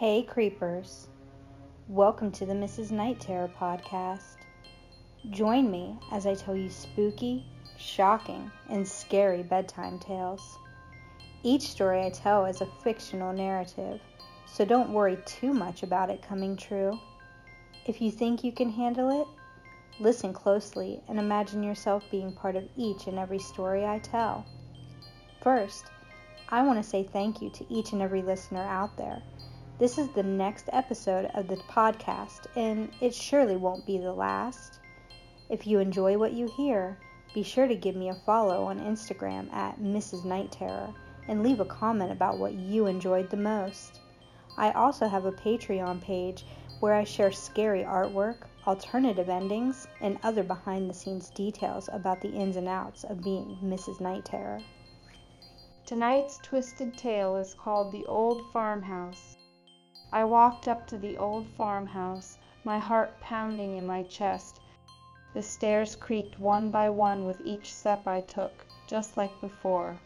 Hey, creepers. Welcome to the Mrs. Night Terror podcast. Join me as I tell you spooky, shocking, and scary bedtime tales. Each story I tell is a fictional narrative, so don't worry too much about it coming true. If you think you can handle it, listen closely and imagine yourself being part of each and every story I tell. First, I want to say thank you to each and every listener out there this is the next episode of the podcast, and it surely won't be the last. If you enjoy what you hear, be sure to give me a follow on Instagram at Mrs. Night Terror and leave a comment about what you enjoyed the most. I also have a Patreon page where I share scary artwork, alternative endings, and other behind the scenes details about the ins and outs of being Mrs. Night Terror. Tonight's twisted tale is called The Old Farmhouse. I walked up to the old farmhouse, my heart pounding in my chest. The stairs creaked one by one with each step I took, just like before.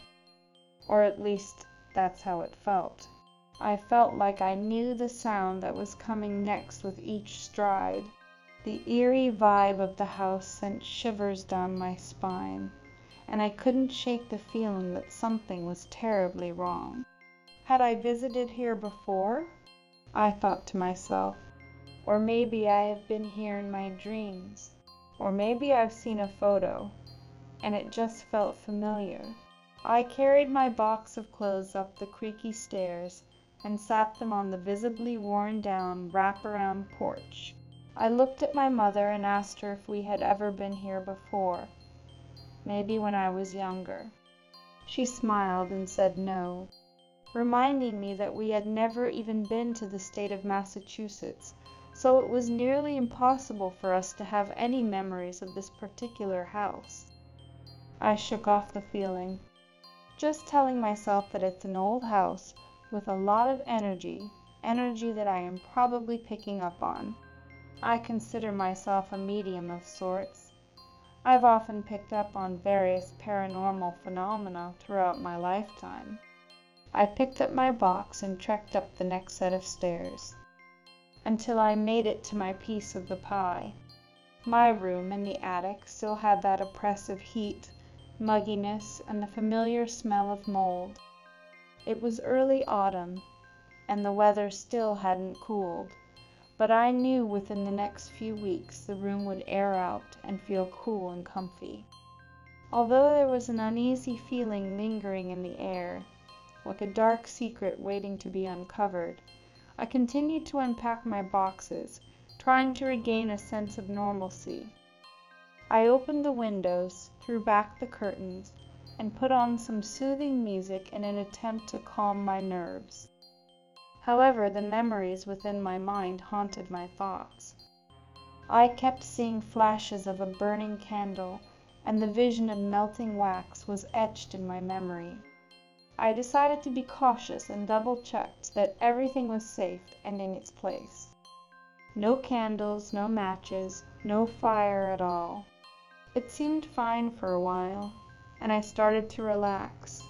Or at least that's how it felt. I felt like I knew the sound that was coming next with each stride. The eerie vibe of the house sent shivers down my spine, and I couldn't shake the feeling that something was terribly wrong. Had I visited here before? I thought to myself. Or maybe I have been here in my dreams. Or maybe I've seen a photo, and it just felt familiar. I carried my box of clothes up the creaky stairs and sat them on the visibly worn down wrap around porch. I looked at my mother and asked her if we had ever been here before. Maybe when I was younger. She smiled and said no reminding me that we had never even been to the state of Massachusetts, so it was nearly impossible for us to have any memories of this particular house. I shook off the feeling, just telling myself that it's an old house with a lot of energy, energy that I am probably picking up on. I consider myself a medium of sorts. I've often picked up on various paranormal phenomena throughout my lifetime. I picked up my box and trekked up the next set of stairs, until I made it to my piece of the pie. My room in the attic still had that oppressive heat, mugginess, and the familiar smell of mold. It was early autumn, and the weather still hadn't cooled, but I knew within the next few weeks the room would air out and feel cool and comfy. Although there was an uneasy feeling lingering in the air, like a dark secret waiting to be uncovered. I continued to unpack my boxes, trying to regain a sense of normalcy. I opened the windows, threw back the curtains, and put on some soothing music in an attempt to calm my nerves. However, the memories within my mind haunted my thoughts. I kept seeing flashes of a burning candle, and the vision of melting wax was etched in my memory. I decided to be cautious and double checked that everything was safe and in its place. No candles, no matches, no fire at all. It seemed fine for a while, and I started to relax.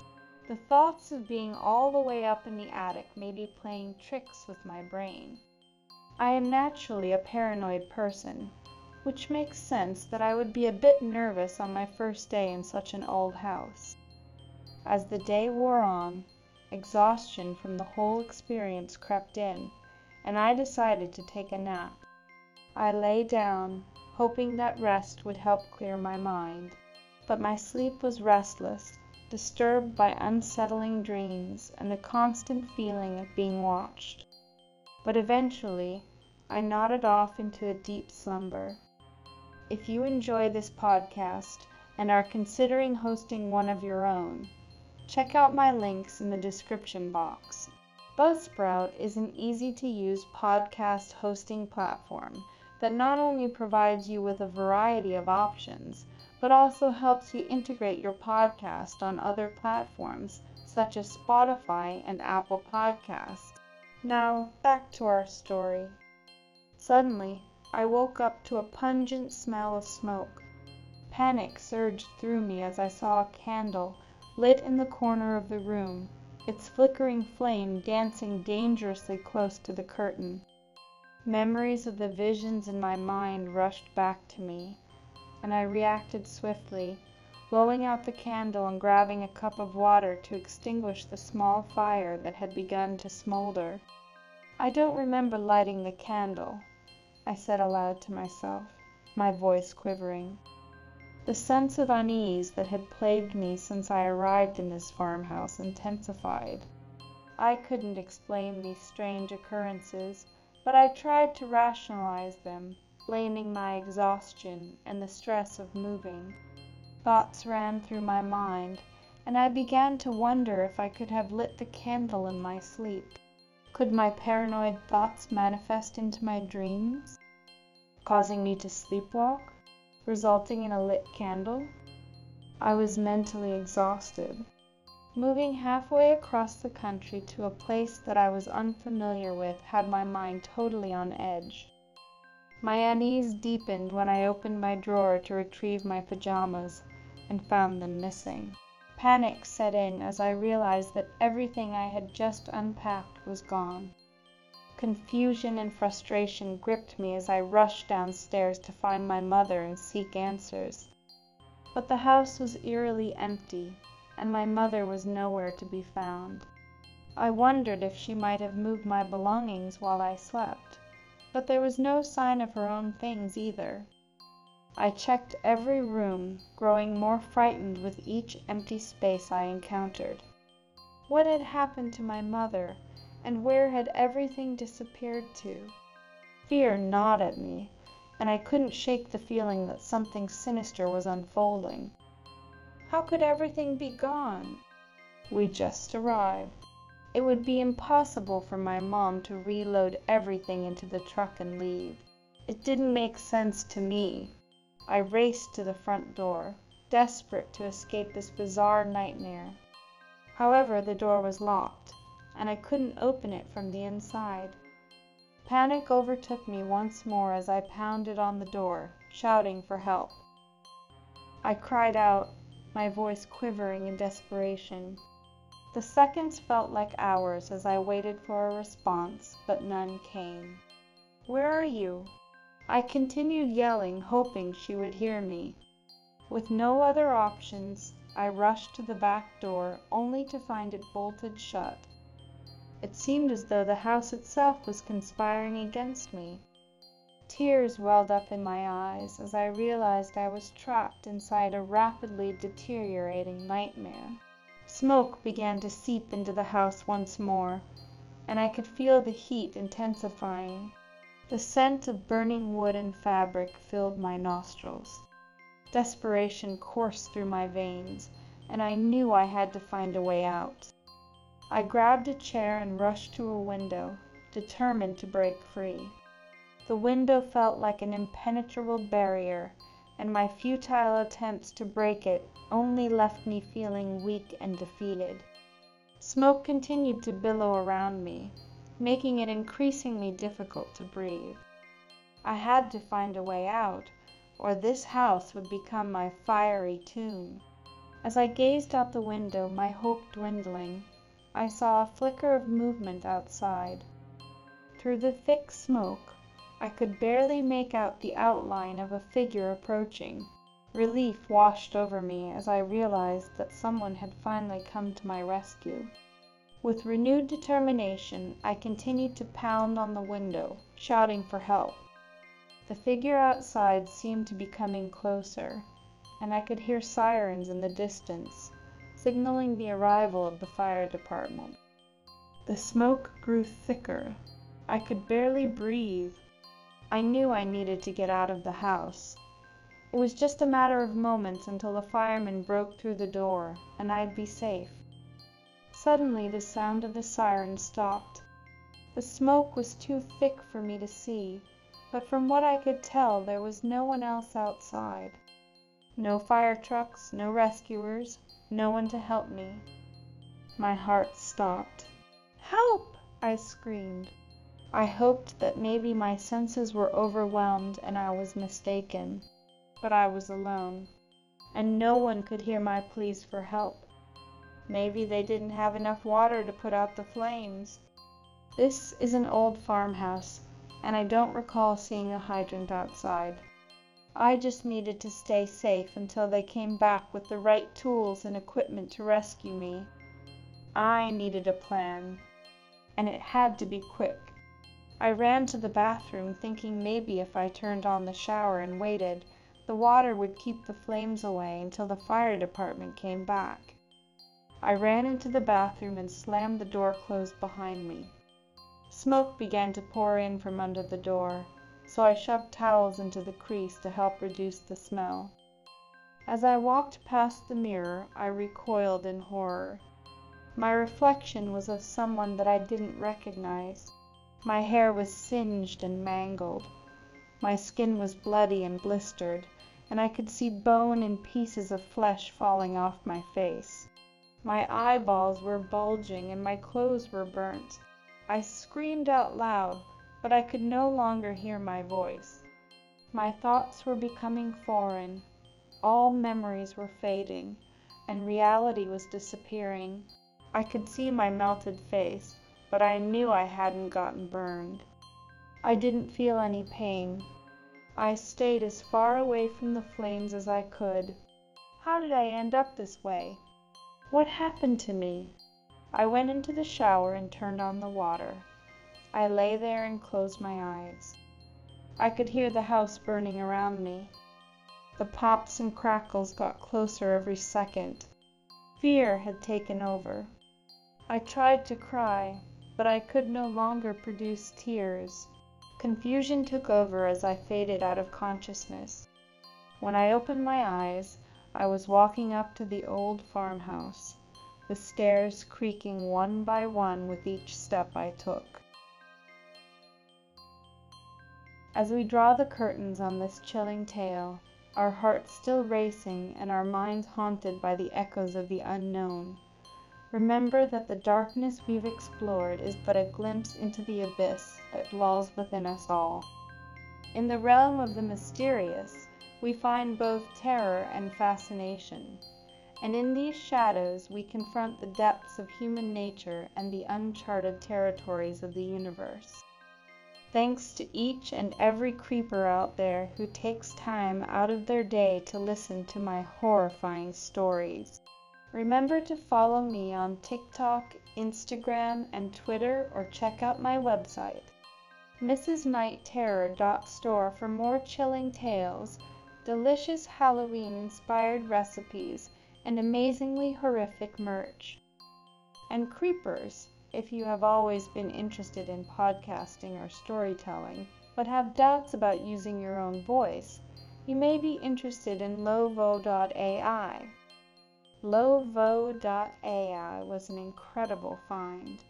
The thoughts of being all the way up in the attic may be playing tricks with my brain. I am naturally a paranoid person, which makes sense that I would be a bit nervous on my first day in such an old house. As the day wore on, exhaustion from the whole experience crept in, and I decided to take a nap. I lay down, hoping that rest would help clear my mind, but my sleep was restless, disturbed by unsettling dreams and the constant feeling of being watched. But eventually I nodded off into a deep slumber. If you enjoy this podcast and are considering hosting one of your own, check out my links in the description box. Buzzsprout is an easy to use podcast hosting platform that not only provides you with a variety of options, but also helps you integrate your podcast on other platforms such as Spotify and Apple Podcasts. Now, back to our story. Suddenly, I woke up to a pungent smell of smoke. Panic surged through me as I saw a candle lit in the corner of the room, its flickering flame dancing dangerously close to the curtain. Memories of the visions in my mind rushed back to me, and I reacted swiftly, blowing out the candle and grabbing a cup of water to extinguish the small fire that had begun to smolder. "I don't remember lighting the candle," I said aloud to myself, my voice quivering. The sense of unease that had plagued me since I arrived in this farmhouse intensified. I couldn't explain these strange occurrences, but I tried to rationalize them, blaming my exhaustion and the stress of moving. Thoughts ran through my mind, and I began to wonder if I could have lit the candle in my sleep. Could my paranoid thoughts manifest into my dreams, causing me to sleepwalk? Resulting in a lit candle. I was mentally exhausted. Moving halfway across the country to a place that I was unfamiliar with had my mind totally on edge. My unease deepened when I opened my drawer to retrieve my pajamas and found them missing. Panic set in as I realized that everything I had just unpacked was gone. Confusion and frustration gripped me as I rushed downstairs to find my mother and seek answers. But the house was eerily empty, and my mother was nowhere to be found. I wondered if she might have moved my belongings while I slept, but there was no sign of her own things either. I checked every room, growing more frightened with each empty space I encountered. What had happened to my mother? And where had everything disappeared to? Fear gnawed at me, and I couldn't shake the feeling that something sinister was unfolding. How could everything be gone? We just arrived. It would be impossible for my mom to reload everything into the truck and leave. It didn't make sense to me. I raced to the front door, desperate to escape this bizarre nightmare. However, the door was locked and I couldn't open it from the inside. Panic overtook me once more as I pounded on the door, shouting for help. I cried out, my voice quivering in desperation. The seconds felt like hours as I waited for a response, but none came. Where are you? I continued yelling, hoping she would hear me. With no other options, I rushed to the back door, only to find it bolted shut. It seemed as though the house itself was conspiring against me. Tears welled up in my eyes as I realized I was trapped inside a rapidly deteriorating nightmare. Smoke began to seep into the house once more, and I could feel the heat intensifying. The scent of burning wood and fabric filled my nostrils. Desperation coursed through my veins, and I knew I had to find a way out. I grabbed a chair and rushed to a window, determined to break free. The window felt like an impenetrable barrier, and my futile attempts to break it only left me feeling weak and defeated. Smoke continued to billow around me, making it increasingly difficult to breathe. I had to find a way out, or this house would become my fiery tomb. As I gazed out the window, my hope dwindling, I saw a flicker of movement outside. Through the thick smoke I could barely make out the outline of a figure approaching. Relief washed over me as I realized that someone had finally come to my rescue. With renewed determination I continued to pound on the window, shouting for help. The figure outside seemed to be coming closer, and I could hear sirens in the distance signaling the arrival of the fire department. The smoke grew thicker. I could barely breathe. I knew I needed to get out of the house. It was just a matter of moments until the firemen broke through the door, and I'd be safe. Suddenly the sound of the siren stopped. The smoke was too thick for me to see, but from what I could tell there was no one else outside. No fire trucks, no rescuers, no one to help me. My heart stopped. "Help!" I screamed. I hoped that maybe my senses were overwhelmed and I was mistaken. But I was alone, and no one could hear my pleas for help. Maybe they didn't have enough water to put out the flames. This is an old farmhouse, and I don't recall seeing a hydrant outside. I just needed to stay safe until they came back with the right tools and equipment to rescue me. I needed a plan, and it had to be quick. I ran to the bathroom thinking maybe if I turned on the shower and waited, the water would keep the flames away until the fire department came back. I ran into the bathroom and slammed the door closed behind me. Smoke began to pour in from under the door, so I shoved towels into the crease to help reduce the smell. As I walked past the mirror, I recoiled in horror. My reflection was of someone that I didn't recognize. My hair was singed and mangled. My skin was bloody and blistered and I could see bone and pieces of flesh falling off my face. My eyeballs were bulging and my clothes were burnt. I screamed out loud, but I could no longer hear my voice. My thoughts were becoming foreign, all memories were fading, and reality was disappearing. I could see my melted face, but I knew I hadn't gotten burned. I didn't feel any pain, I stayed as far away from the flames as I could. How did I end up this way? What happened to me? I went into the shower and turned on the water. I lay there and closed my eyes. I could hear the house burning around me. The pops and crackles got closer every second. Fear had taken over. I tried to cry, but I could no longer produce tears. Confusion took over as I faded out of consciousness. When I opened my eyes, I was walking up to the old farmhouse, the stairs creaking one by one with each step I took. As we draw the curtains on this chilling tale, our hearts still racing and our minds haunted by the echoes of the unknown, Remember that the darkness we've explored is but a glimpse into the abyss that dwells within us all. In the realm of the mysterious, we find both terror and fascination, and in these shadows we confront the depths of human nature and the uncharted territories of the universe. Thanks to each and every creeper out there who takes time out of their day to listen to my horrifying stories. Remember to follow me on TikTok, Instagram, and Twitter, or check out my website, mrsnightterror.store for more chilling tales, delicious Halloween inspired recipes, and amazingly horrific merch. And creepers, if you have always been interested in podcasting or storytelling, but have doubts about using your own voice, you may be interested in lovo.ai. Lovo.ai was an incredible find.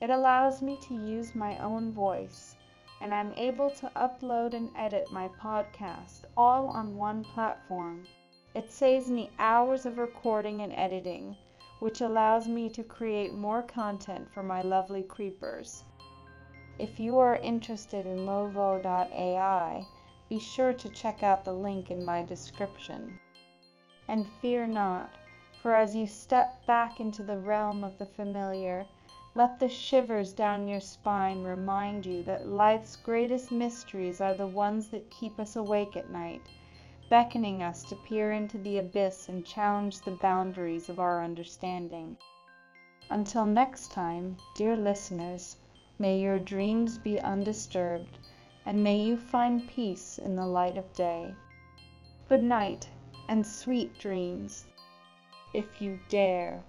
It allows me to use my own voice, and I'm able to upload and edit my podcast all on one platform. It saves me hours of recording and editing, which allows me to create more content for my lovely creepers. If you are interested in Lovo.ai, be sure to check out the link in my description. And fear not, for as you step back into the realm of the familiar, let the shivers down your spine remind you that life's greatest mysteries are the ones that keep us awake at night, beckoning us to peer into the abyss and challenge the boundaries of our understanding. Until next time, dear listeners, may your dreams be undisturbed, and may you find peace in the light of day. Good night, and sweet dreams if you dare.